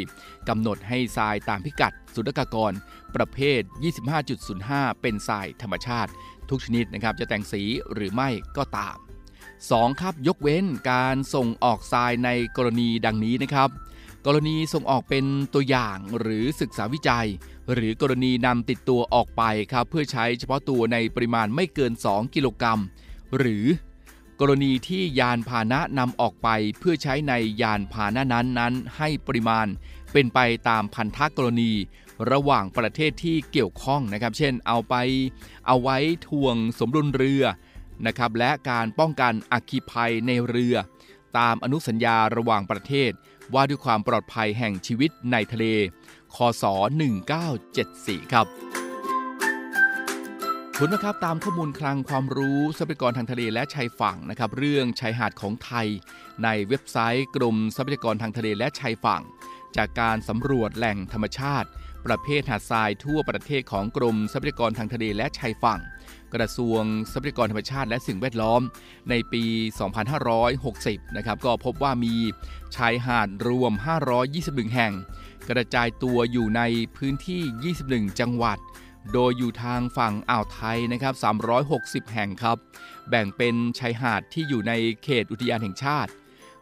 C: กำหนดให้ทรายตามพิกัดศุลกากร ประเภท 25.05 เป็นทรายธรรมชาติ ทุกชนิดนะครับจะแต่งสีหรือไม่ก็ตาม 2. ครับยกเว้นการส่งออกทรายในกรณีดังนี้นะครับ กรณีส่งออกเป็นตัวอย่างหรือศึกษาวิจัย หรือกรณีนำติดตัวออกไปครับเพื่อใช้เฉพาะตัวในปริมาณไม่เกิน 2 กิโลกรัม หรือกรณีที่ยานพาหนะนำออกไปเพื่อใช้ในยานพาหนะนั้นนั้นให้ปริมาณ เป็นไปตามพันธกรณี ระหว่างประเทศที่เกี่ยวข้องนะครับ เช่นเอาไปเอาไว้ทวงสมดุลเรือนะครับและการป้องกันอัคคีภัยในเรือ ตามอนุสัญญาระหว่างประเทศ ว่าด้วยความปลอดภัยแห่งชีวิตในทะเล คศ 1974 ครับคุณนะครับตามข้อมูลคลังความรู้ทรัพยากรทางทะเลและชายฝั่งนะครับ เรื่องชายหาดของไทย ในเว็บไซต์กรมทรัพยากรทางทะเลและชายฝั่ง จากการสำรวจแหล่งธรรมชาติ ประเภทหาดทรายทั่วประเทศของกรมทรัพยากรทางทะเลและชายฝั่ง กระทรวงทรัพยากรธรรมชาติและสิ่งแวดล้อม ในปี 2560 นะครับ ก็พบว่ามีชายหาดรวม 521 แห่ง กระจายตัวอยู่ในพื้นที่ 21 จังหวัด โดยอยู่ทางฝั่งอ่าวไทยนะครับ 360 แห่งครับ แบ่งเป็นชายหาดที่อยู่ในเขตอุทยานแห่งชาติ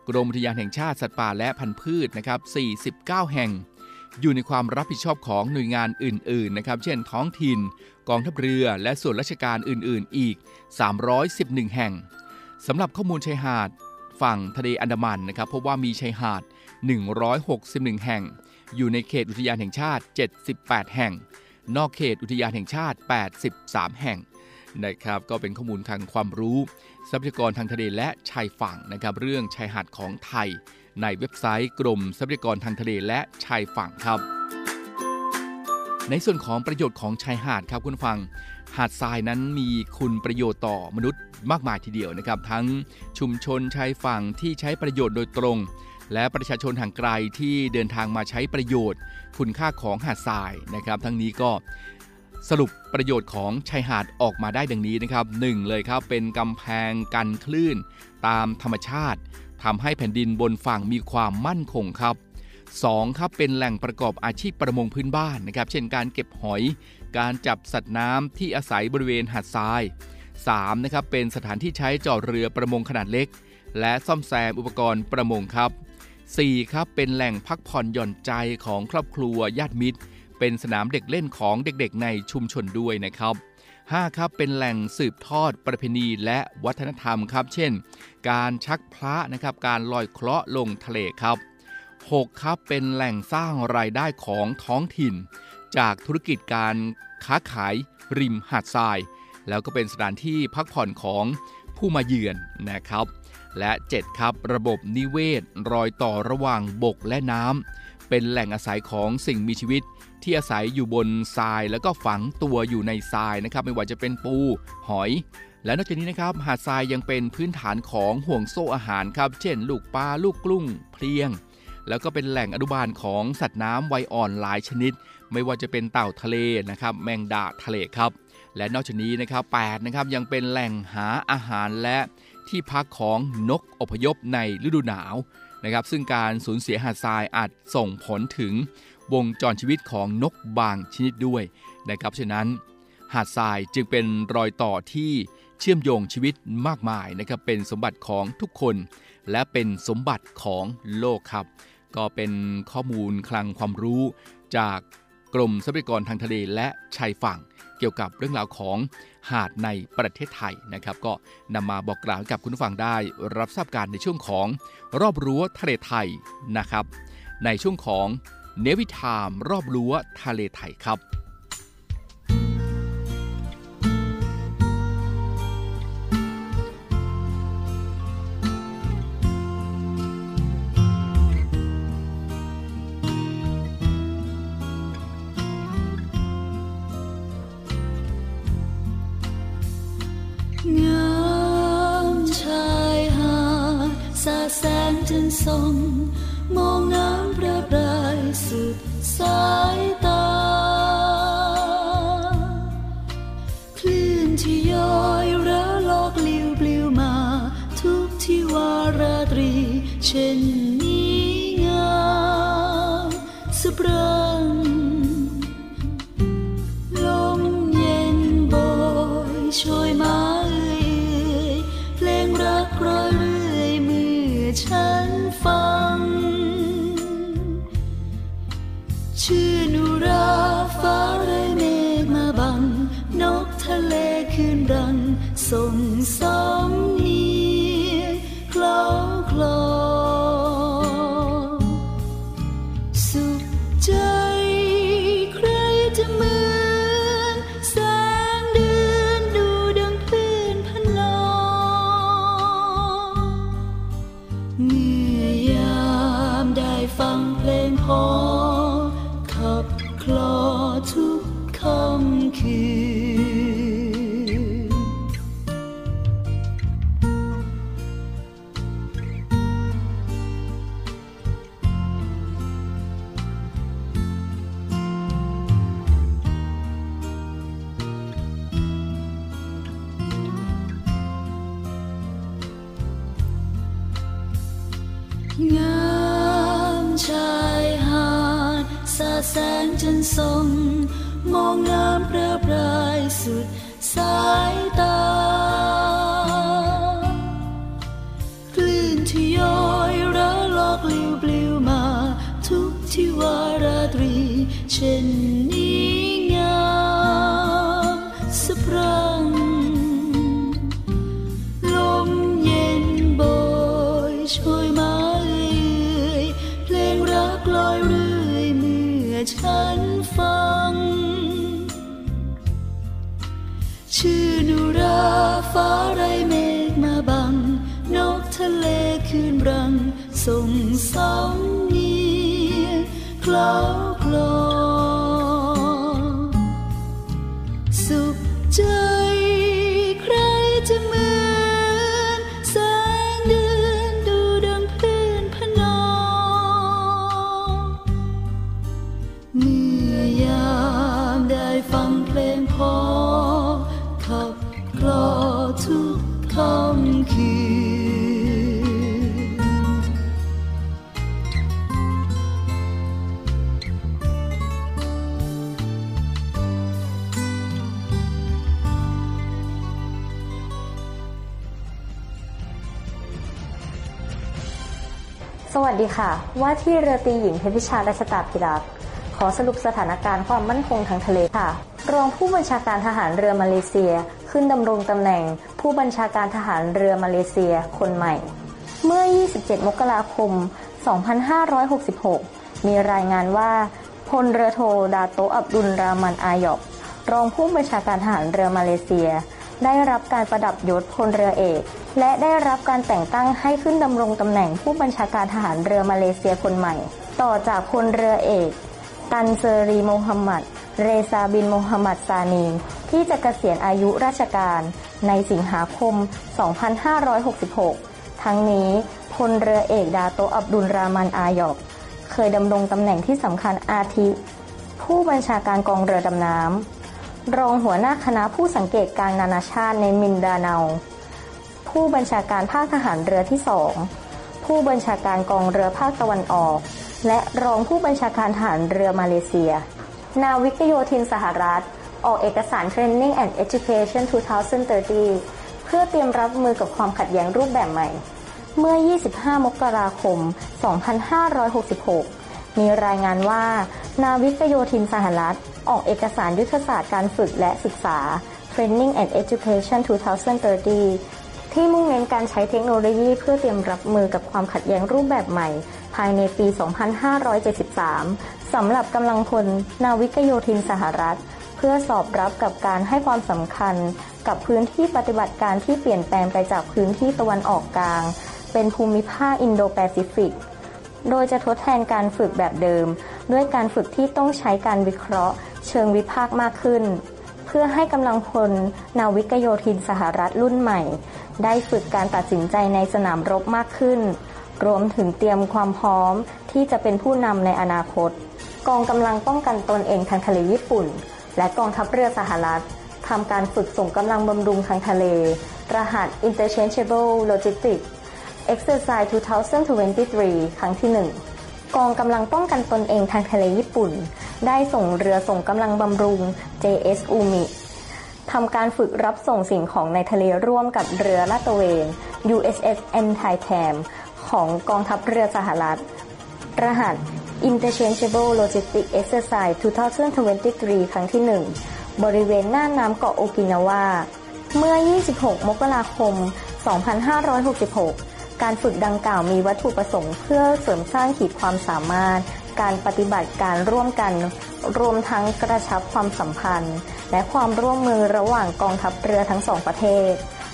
C: กรมอุทยานแห่งชาติสัตว์ป่าและพันธุ์พืชนะครับ 49 แห่งอยู่ในความรับผิดชอบของหน่วยงานอื่น ๆ นะครับ เช่นท้องถิ่น กองทัพเรือและส่วนราชการอื่น ๆ อีก 311 แห่งสำหรับข้อมูลชายหาด ฝั่งทะเลอันดามันนะครับพบว่ามีชายหาด 161 แห่ง อยู่ในเขตอุทยานแห่งชาติ 78 แห่ง นอกเขตอุทยานแห่งชาติ 83 แห่งนะครับก็เป็นข้อมูลทางความรู้ ทรัพยากรทางทะเลและชายฝั่งนะครับเรื่องชายหาดของไทย ในเว็บไซต์กรมทรัพยากรทางทะเลและชายฝั่งครับ ในส่วนของประโยชน์ของชายหาดครับคุณฟัง หาดทรายนั้นมีคุณประโยชน์ต่อมนุษย์มากมายทีเดียวนะครับ ทั้งชุมชนชายฝั่งที่ใช้ประโยชน์โดยตรง และประชาชนห่างไกลที่เดินทางมาใช้ประโยชน์ คุณค่าของหาดทรายนะครับ ทั้งนี้ก็สรุปประโยชน์ของชายหาดออกมาได้ดังนี้นะครับหนึ่งเลยครับเป็นกำแพงกันคลื่น ตามธรรมชาติทำให้แผ่นดินบนฝั่งมีความมั่นคงครับ 2. ครับเป็นแหล่งประกอบอาชีพประมงพื้นบ้านนะครับ เช่นการเก็บหอย การจับสัตว์น้ำที่อาศัยบริเวณหาดทราย 3. นะครับเป็นสถานที่ใช้จอดเรือประมงขนาดเล็ก และซ่อมแซมอุปกรณ์ประมงครับ 4. ครับเป็นแหล่งพักผ่อนหย่อนใจของครอบครัวญาติมิตร เป็นสนามเด็กเล่นของเด็กๆ ในชุมชนด้วยนะครับ 5. ครับเป็นแหล่งสืบทอดประเพณีและวัฒนธรรมครับ เช่น การชักพระนะครับการลอยเคราะห์ลงทะเลครับ 6. ครับเป็นแหล่งสร้างรายได้ของท้องถิ่น จากธุรกิจการค้าขายริมหาดทราย แล้วก็เป็นสถานที่พักผ่อนของผู้มาเยือนนะครับ และ 7 ครับระบบนิเวศรอยต่อระหว่างบกและน้ำเป็นแหล่งอาศัยของสิ่งมีชีวิต ที่อาศัยอยู่บนทรายแล้วก็ฝังตัวอยู่ในทรายนะครับ ไม่ว่าจะเป็นปูหอยและนอกจากนี้นะครับหาดทรายยังเป็นพื้นฐานของห่วงโซ่อาหารครับ เช่น ลูกปลาลูกกลุ้งเพลียง แล้วก็เป็นแหล่งอนุบาลของสัตว์น้ำวัยอ่อนหลายชนิด ไม่ว่าจะเป็นเต่าทะเลนะครับแมงดาทะเลครับ และนอกจากนี้นะครับ8นะครับยังเป็นแหล่งหาอาหารและที่พักของนกอพยพในฤดูหนาวนะครับซึ่งการสูญเสียหาดทรายอาจส่งผลถึงวงจรชีวิตของนกบางชนิดด้วยนะครับฉะนั้น หาดทรายจึงเป็นรอยต่อที่เชื่อมโยงชีวิตมากมายนะครับเป็นสมบัติของทุกคน และเป็นสมบัติของโลกครับ ก็เป็นข้อมูลคลังความรู้จากกรมทรัพยากรทางทะเลและชายฝั่ง เกี่ยวกับเรื่องราวของหาดในประเทศไทยนะครับ ก็นำมาบอกกล่าวกับคุณผู้ฟังได้รับทราบการในช่วงของรอบรั้วทะเลไทยนะครับ ในช่วงของเนวิทามรอบรั้วทะเลไทยครับ
I: จึงส่องมองน้ำประปรายสุดสายตา คลื่นที่ย้อยระลอกลิวปลิวมา ทุกที่วาราตรีเช่น ช่
J: วยมาเอื่อยเพลงรักลอยเรื่อยเมื่อฉันฟัง ชื่อนุราฟ้าไรเมฆมาบัง นกทะเลคืนรังส่งสองเนียงคลา วัสดีค่ะ
K: ว่าที่เรือตีหญิงเพชรพิชาราชตาพิรักขอสรุปสถานการณ์ความมั่นคงทางทะเลค่ะ รองผู้บัญชาการทหารเรือมาเลเซีย ขึ้นดำรงตำแหน่ง ผู้บัญชาการทหารเรือมาเลเซียคนใหม่ เมื่อ 27 มกราคม 2566 มีรายงานว่าพลเรือโทดาโตอับดุลรามันอายอบรองผู้บัญชาการทหารเรือมาเลเซีย ได้รับการประดับยศพลเรือเอก และได้รับการแต่งตั้งให้ขึ้นดำรงตำแหน่งผู้บัญชาการทหารเรือมาเลเซียคนใหม่ ต่อจากพลเรือเอก ตันเซอรีโมฮัมหมัด เรซาบินโมฮัมหมัดซานีที่จะเกษียณอายุราชการในสิงหาคม 2566 ทั้งนี้พลเรือเอกดาโตอับดุลรามันอายอบเคยดำรงตำแหน่งที่สำคัญอาทิ ผู้บัญชาการกองเรือดำน้ำ รองหัวหน้าคณะผู้สังเกตการนานาชาติในมินดาเนา ผู้บัญชาการภาคทหารเรือที่สองผู้บัญชาการกองเรือภาคตะวันออก และรองผู้บัญชาการทหารเรือมาเลเซีย นาวิกโยธินสหรัฐ ออกเอกสาร Training and Education 2030 เพื่อเตรียมรับมือกับความขัดแย้งรูปแบบใหม่ เมื่อ 25 มกราคม 2566 มีรายงานว่า นาวิกโยธินสหรัฐ ออกเอกสารยุทธศาสตร์การฝึกและศึกษา Training and Education 2030 ที่มุ่งเน้นการใช้เทคโนโลยีเพื่อเตรียมรับมือกับความขัดแย้งรูปแบบใหม่ ภายในปี 2573 สำหรับกำลังพลนาวิกโยธินสหรัฐ เพื่อสอบรับกับการให้ความสำคัญ กับพื้นที่ปฏิบัติการที่เปลี่ยนแปลงไปจากพื้นที่ตะวันออกกลาง เป็นภูมิภาคอินโดแปซิฟิกโดยจะทดแทนการฝึกแบบเดิม ด้วยการฝึกที่ต้องใช้การวิเคราะห์ เชิงวิพากษ์มากขึ้น เพื่อให้กำลังพลนาวิกโยธินสหรัฐรุ่นใหม่ ได้ฝึกการตัดสินใจในสนามรบมากขึ้น รวมถึงเตรียมความพร้อมที่จะเป็นผู้นำในอนาคต กองกำลังป้องกันตนเองทางทะเลญี่ปุ่น และกองทัพเรือสหรัฐทำการฝึกส่งกำลังบำรุงทางทะเล รหัส Interchangeable Logistics Exercise 2023 ครั้งที่ 1 กองกำลังป้องกันตนเองทางทะเลญี่ปุ่น ได้ส่งเรือส่งกำลังบำรุง JS Umi ทำการฝึกรับส่งสิ่งของในทะเลร่วมกับเรือลาดตระเวน USS M Thaitam ของกองทัพเรือสหรัฐ รหัส Interchangeable Logistic Exercise 2023 ครั้งที่ 1 บริเวณหน้าน้ำเกาะโอกินาวา เมื่อ 26 มกราคม 2566 การฝึกดังกล่าวมีวัตถุประสงค์เพื่อเสริมสร้างขีดความสามารถ การปฏิบัติการร่วมกัน รวมทั้งกระชับความสัมพันธ์ และความร่วมมือระหว่างกองทัพเรือทั้งสองประเทศ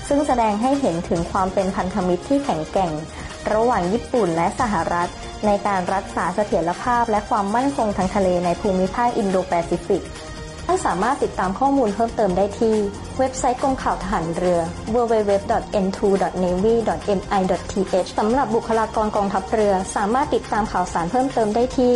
K: ซึ่งแสดงให้เห็นถึงความเป็นพันธมิตรที่แข็งแกร่ง ระหว่างญี่ปุ่นและสหรัฐ ในการรักษาเสถียรภาพและความมั่นคงทางทะเลในภูมิภาคอินโดแปซิฟิก ท่านสามารถติดตามข้อมูลเพิ่มเติมได้ที่ เว็บไซต์กองข่าวทหารเรือ www.n2.navy.mi.th สำหรับบุคลากรกองทัพเรือ สามารถติดตามข่าวสารเพิ่มเติมได้ที่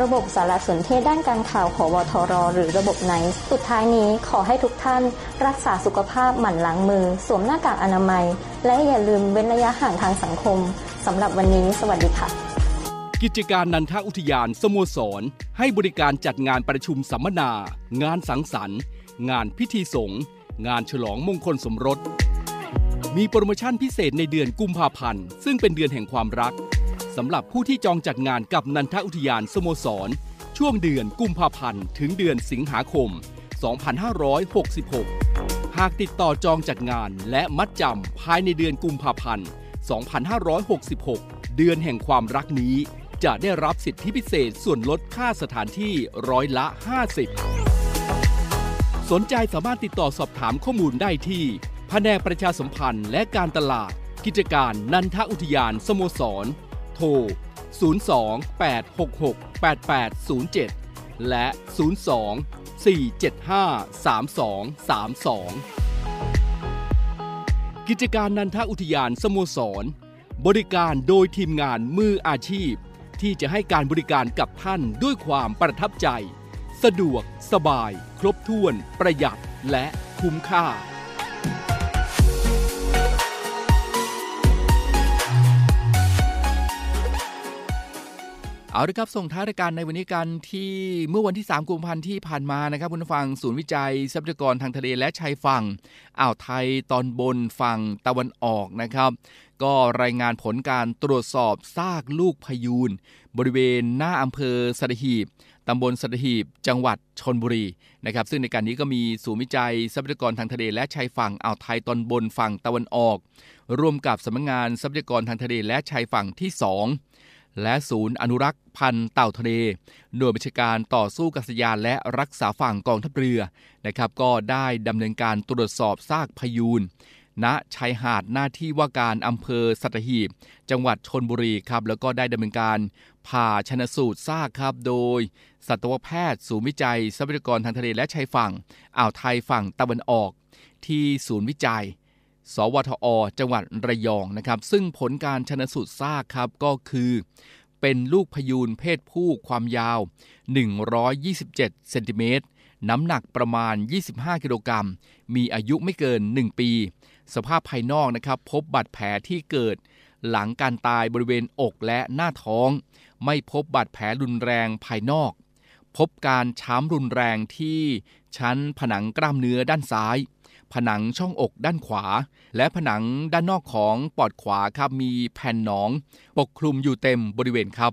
K: ระบบสารสนเทศด้านการข่าวของวทร หรือระบบไนซ์สุดท้ายนี้ขอให้ทุกท่าน รักษาสุขภาพหมั่นล้างมือ สวมหน้ากากอนามัย และอย่าลืมเว้นระยะห่างทางสังคมสำหรับวันนี้ สวัสดีค่ะ
C: กิจการนันทอุทยานสโมสร ให้บริการจัดงานประชุมสัมมนา งานสังสรรค์ งานพิธีสงฆ์งานฉลองมงคลสมรส มีโปรโมชั่นพิเศษในเดือนกุมภาพันธ์ ซึ่งเป็นเดือนแห่งความรักสำหรับผู้ที่จองจัดงานกับนันทอุทยานสโมสร ช่วงเดือนกุมภาพันธ์ถึงเดือนสิงหาคม 2566 หากติดต่อจองจัดงานและมัดจำภายในเดือนกุมภาพันธ์ 2566 เดือนแห่งความรักนี้ จะได้รับสิทธิพิเศษส่วนลดค่าสถานที่ร้อยละ 50 สนใจสามารถติดต่อสอบถามข้อมูลได้ที่แผนกประชาสัมพันธ์และการตลาด กิจการนันทอุทยานสโมสร โทร 02-866-8807 และ 02-475-3232กิจการนันทอุทยานสโมสร บริการโดยทีมงานมืออาชีพ ที่จะให้การบริการกับท่านด้วยความประทับใจ สะดวก สบาย ครบถ้วน ประหยัด และคุ้มค่า เอาละครับส่งท้ายรายการในวันนี้กันที่เมื่อวันที่ 3 กุมภาพันธ์ที่ผ่านมานะครับคุณผู้ฟังศูนย์วิจัยทรัพยากรทางทะเลและชายฝั่งอ่าวไทยตอนบนฝั่งตะวันออกนะครับ ก็รายงานผลการตรวจสอบซากลูกพยูนบริเวณหน้าอำเภอสัตหีบตำบลสัตหีบจังหวัดชนบุรีนะครับ ซึ่งในการนี้ก็มีศูนย์วิจัยทรัพยากรทางทะเลและชายฝั่งอ่าวไทยตอนบนฝั่งตะวันออก ร่วมกับสำนักงานทรัพยากรทางทะเลและชายฝั่งที่ 2 และศูนย์อนุรักษ์พันธุ์เต่าทะเลหน่วยบัญชาการต่อสู้กัษยานและรักษาฝั่งกองทัพเรือนะครับ ก็ได้ดำเนินการตรวจสอบซากพยูนณชายหาดหน้าที่ว่าการอำเภอสัตหีบ จังหวัดชนบุรีครับ แล้วก็ได้ดำเนินการผ่าชนสูตรซากครับ โดย สัตวแพทย์ ศูนย์วิจัยทรัพยากรทางทะเลและชายฝั่ง อ่าวไทยฝั่งตะวันออก ที่ศูนย์วิจัย สวทอ จังหวัดระยองนะครับ ซึ่งผลการชนสูตรซากครับก็คือ เป็นลูกพยูนเพศผู้ความยาว 127 เซนติเมตร น้ำหนักประมาณ 25 กิโลกรัม มีอายุไม่เกิน 1 ปี สภาพภายนอกนะครับ พบบาดแผลที่เกิด หลังการตายบริเวณอกและหน้าท้อง ไม่พบบาดแผลรุนแรงภายนอก พบการช้ำรุนแรงที่ชั้นผนังกล้ามเนื้อด้านซ้าย ผนังช่องอกด้านขวา และผนังด้านนอกของปอดขวาครับมีแผ่นหนอง ปกคลุมอยู่เต็มบริเวณครับ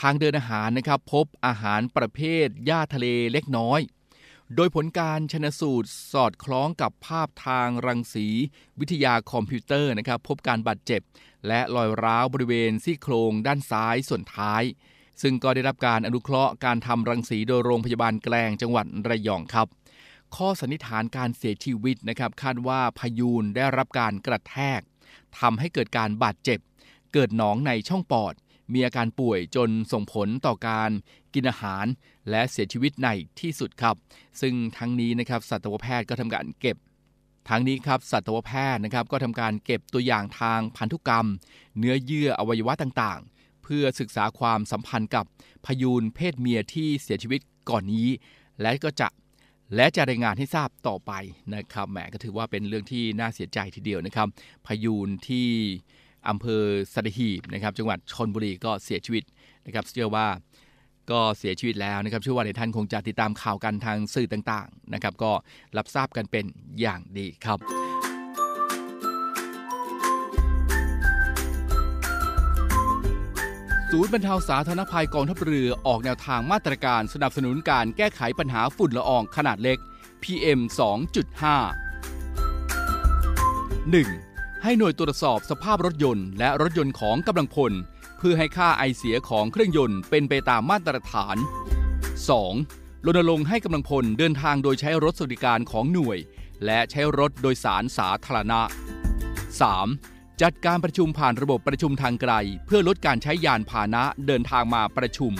C: ทางเดินอาหารนะครับพบอาหารประเภทหญ้าทะเลเล็กน้อย โดยผลการชันสูตรสอดคล้องกับภาพทางรังสี วิทยาคอมพิวเตอร์นะครับพบการบาดเจ็บ และรอยร้าวบริเวณซี่โครงด้านซ้ายส่วนท้ายซึ่งก็ได้รับการอนุเคราะห์การทำรังสีโดยโรงพยาบาลแกลงจังหวัดระยองครับ ข้อสันนิษฐานการเสียชีวิตนะครับคาดว่าพยูนได้รับการกระแทกทำให้เกิดการบาดเจ็บ เกิดหนองในช่องปอด มีอาการป่วยจนส่งผลต่อการกินอาหาร และเสียชีวิตในที่สุดครับ ซึ่งทั้งนี้นะครับสัตวแพทย์ก็ทำการเก็บทั้งนี้ครับสัตวแพทย์นะครับก็ทำการเก็บตัวอย่างทางพันธุกรรม เนื้อเยื่ออวัยวะต่างๆ เพื่อศึกษาความสัมพันธ์กับพยูนเพศเมียที่เสียชีวิตก่อนนี้ และก็จะ และจะรายงานให้ทราบต่อไปนะครับแหมก็ถือว่าเป็นเรื่องที่น่าเสียใจทีเดียวนะครับ พยูนที่อำเภอสัตหีบนะครับจังหวัดชนบุรีก็เสียชีวิตนะครับเชื่อว่าก็เสียชีวิตแล้วนะครับเชื่อว่าในท่านคงจะติดตามข่าวกันทางสื่อต่างๆนะครับก็รับทราบกันเป็นอย่างดีครับ ศูนย์บรรเทาสาธารณภัยกองทัพเรือออกแนวทางมาตรการสนับสนุนการแก้ไขปัญหาฝุ่นละอองขนาดเล็ก PM 2.5 1. ให้หน่วยตรวจสอบสภาพรถยนต์ และรถยนต์ของกำลังพล เพื่อให้ค่าไอเสียของเครื่องยนต์เป็นไปตามมาตรฐาน 2. รณรงค์ให้กำลังพลเดินทางโดยใช้รถสวัสดิการของหน่วย และใช้รถโดยสารสาธารณะ 3. จัดการประชุมผ่านระบบประชุมทางไกล เพื่อลดการใช้ยานพาหนะเดินทางมาประชุม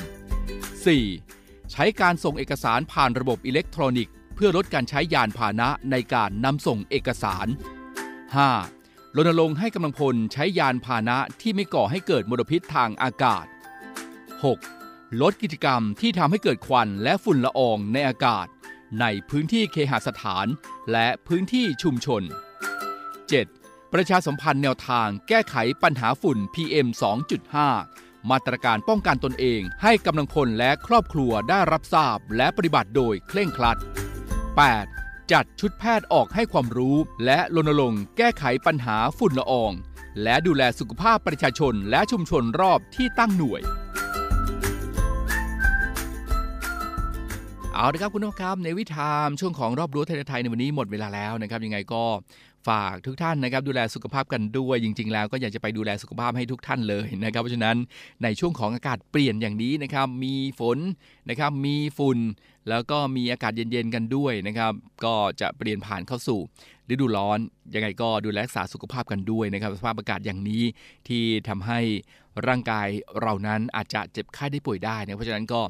C: 4. ใช้การส่งเอกสารผ่านระบบอิเล็กทรอนิกส์ เพื่อลดการใช้ยานพาหนะในการนำส่งเอกสาร 5. รณรงค์ให้กำลังพลใช้ยานพาหนะที่ไม่ก่อให้เกิดมลพิษทางอากาศ 6. ลดกิจกรรมที่ทำให้เกิดควันและฝุ่นละอองในอากาศ ในพื้นที่เคหสถาน และพื้นที่ชุมชน 7. ประชาสัมพันธ์แนวทางแก้ไขปัญหาฝุ่น PM 2.5 มาตรการป้องกันตนเองให้กำลังพลและครอบครัวได้รับทราบและปฏิบัติโดยเคร่งครัด 8. จัดชุดแพทย์ออกให้ความรู้ และรณรงค์แก้ไขปัญหาฝุ่นละออง และดูแลสุขภาพประชาชนและชุมชนรอบที่ตั้งหน่วยเอาละครับคุณผู้ชมครับในวิถามช่วงของรอบรั้ไทยไทยในวันนี้หมดเวลาแล้วนะครับ ยังไงก็ ฝากทุกท่านนะครับดูแลสุขภาพกันด้วย จริง ๆ แล้วก็อยากจะไปดูแลสุขภาพให้ทุกท่านเลยนะครับเพราะฉะนั้นในช่วงของอากาศเปลี่ยนอย่างนี้นะครับมีฝนนะครับมีฝุ่น แล้วก็มีอากาศเย็นๆกันด้วยนะครับก็จะเปลี่ยนผ่านเข้าสู่ฤดูร้อนยังไงก็ดูแลรักษาสุขภาพกันด้วยนะครับสภาพอากาศอย่างนี้ที่ทำให้ร่างกายเรานั้นอาจจะเจ็บไข้ได้ป่วยได้นะเพราะฉะนั้นก็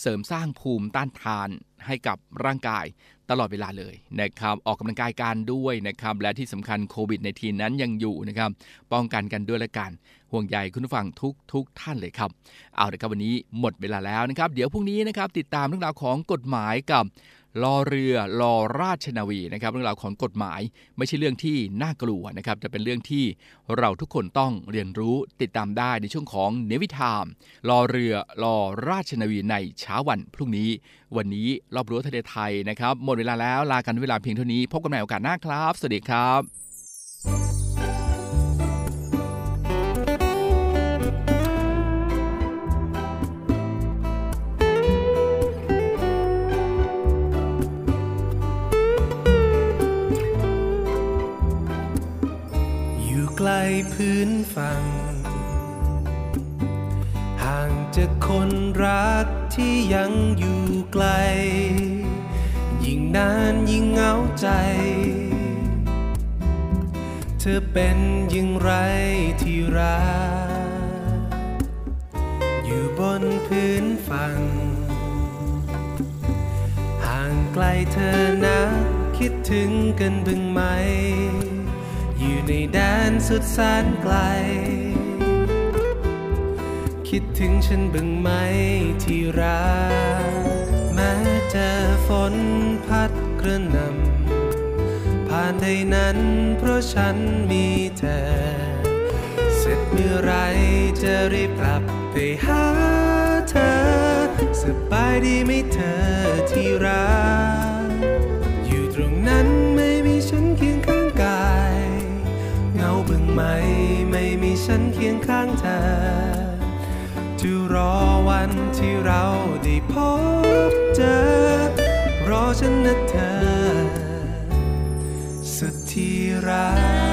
C: เสริมสร้างภูมิต้านทานให้กับร่างกาย ตลอดเวลาเลยนะครับออกกำลังกายการด้วยนะครับและที่สำคัญโควิดในทีนั้นยังอยู่นะครับป้องกันกันด้วยละกัน ห่วงใยคุณผู้ฟังทุกทุกท่านเลยครับเอาละครับวันนี้หมดเวลาแล้วนะครับ เดี๋ยวพรุ่งนี้นะครับติดตามเรื่องราวของกฎหมายกับ ลอเรือลอราชนาวีนะครับเรื่องราวของกฎหมายไม่ใช่เรื่องที่น่ากลัวนะครับจะเป็นเรื่องที่เราทุกคนต้องเรียนรู้ติดตามได้ในช่วงของเนวิทามลอเรือลอราชนาวีในเช้าวันพรุ่งนี้ วันนี้รอบรั้วทะเลไทยนะครับหมดเวลาแล้วลากันเวลาเพียงเท่านี้พบกันใหม่โอกาสหน้าครับ สวัสดีครับ
H: ไกลพื้นฝั่ง ห่างจากคนรักที่ยังอยู่ไกล ยิ่งนานยิ่งเหงาใจ เธอเป็นย่งไรที่รัก อยู่บนพื้นฝั่ง ห่างไกลเธอนะคิดถึงกันบ้างไหม ในแดนสุดแสนไกล คิดถึงฉันบ้างไหมที่รัก แม้เจอฝนพัดกระหน่ำผ่านใดนั้นเพราะฉันมีเธอ เสร็จเมื่อไรจะรีบกลับไปหาเธอ สบายดีไหมเธอที่รัก ไหม ไม่มีฉันเคียงข้างเธอ จะรอวันที่เราได้พบเจอ รอฉันนะเธอ สุดที่รัก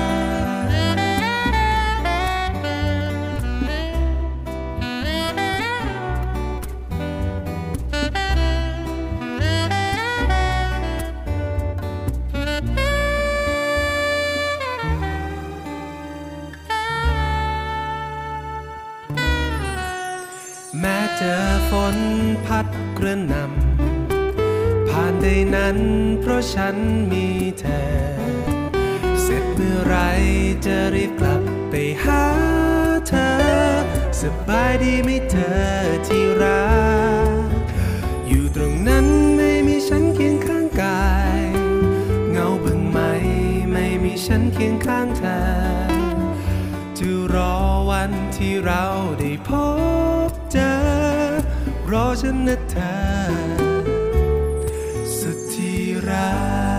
H: นพัดกระหน่ำผ่านใดนั้นเพราะฉันมีเธอ เสร็จเมื่อไรจะรีบกลับไปหาเธอ สบายดีไหมเธอที่รัก อยู่ตรงนั้นไม่มีฉันเคียงข้างกาย เงาบึงไหมไม่มีฉันเคียงข้างเธอจะรอวันที่เราได้พบ รอฉันนะเธอสุดที่รัก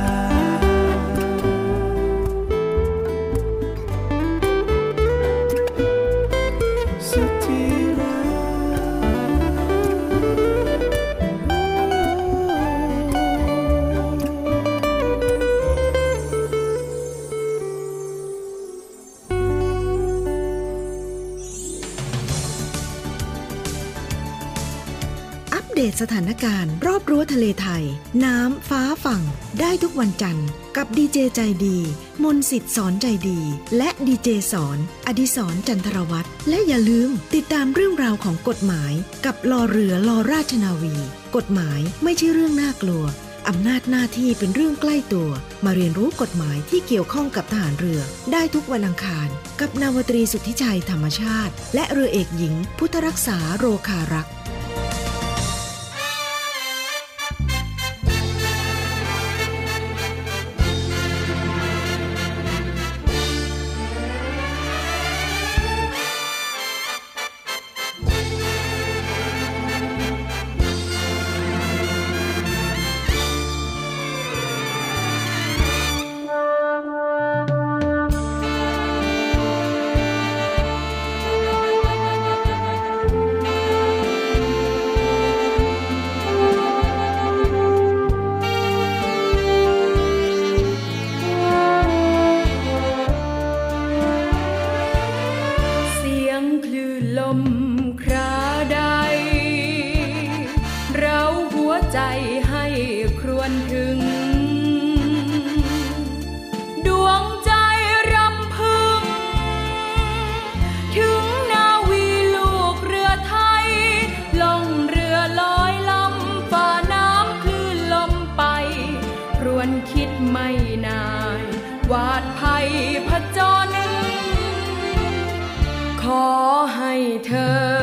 A: ตสถานการณ์ รอบรั้วทะเลไทย น้ำฟ้าฝั่ง ได้ทุกวันจันทร์ กับดีเจใจดี มนสิทธิ์สอนใจดี และดีเจสอน อดิสรจันทรวัตรและอย่าลืมติดตามเรื่องราวของกฎหมาย กับลอเรือลอราชนาวี กฎหมายไม่ใช่เรื่องน่ากลัวอำนาจหน้าที่เป็นเรื่องใกล้ตัว มาเรียนรู้กฎหมายที่เกี่ยวข้องกับทหารเรือ ได้ทุกวันอังคาร กับนาวตรีสุทธิชัยธรรมชาติ และเรือเอกหญิง พุทธรักษาโรคารักษ์
I: ขอให้เธอ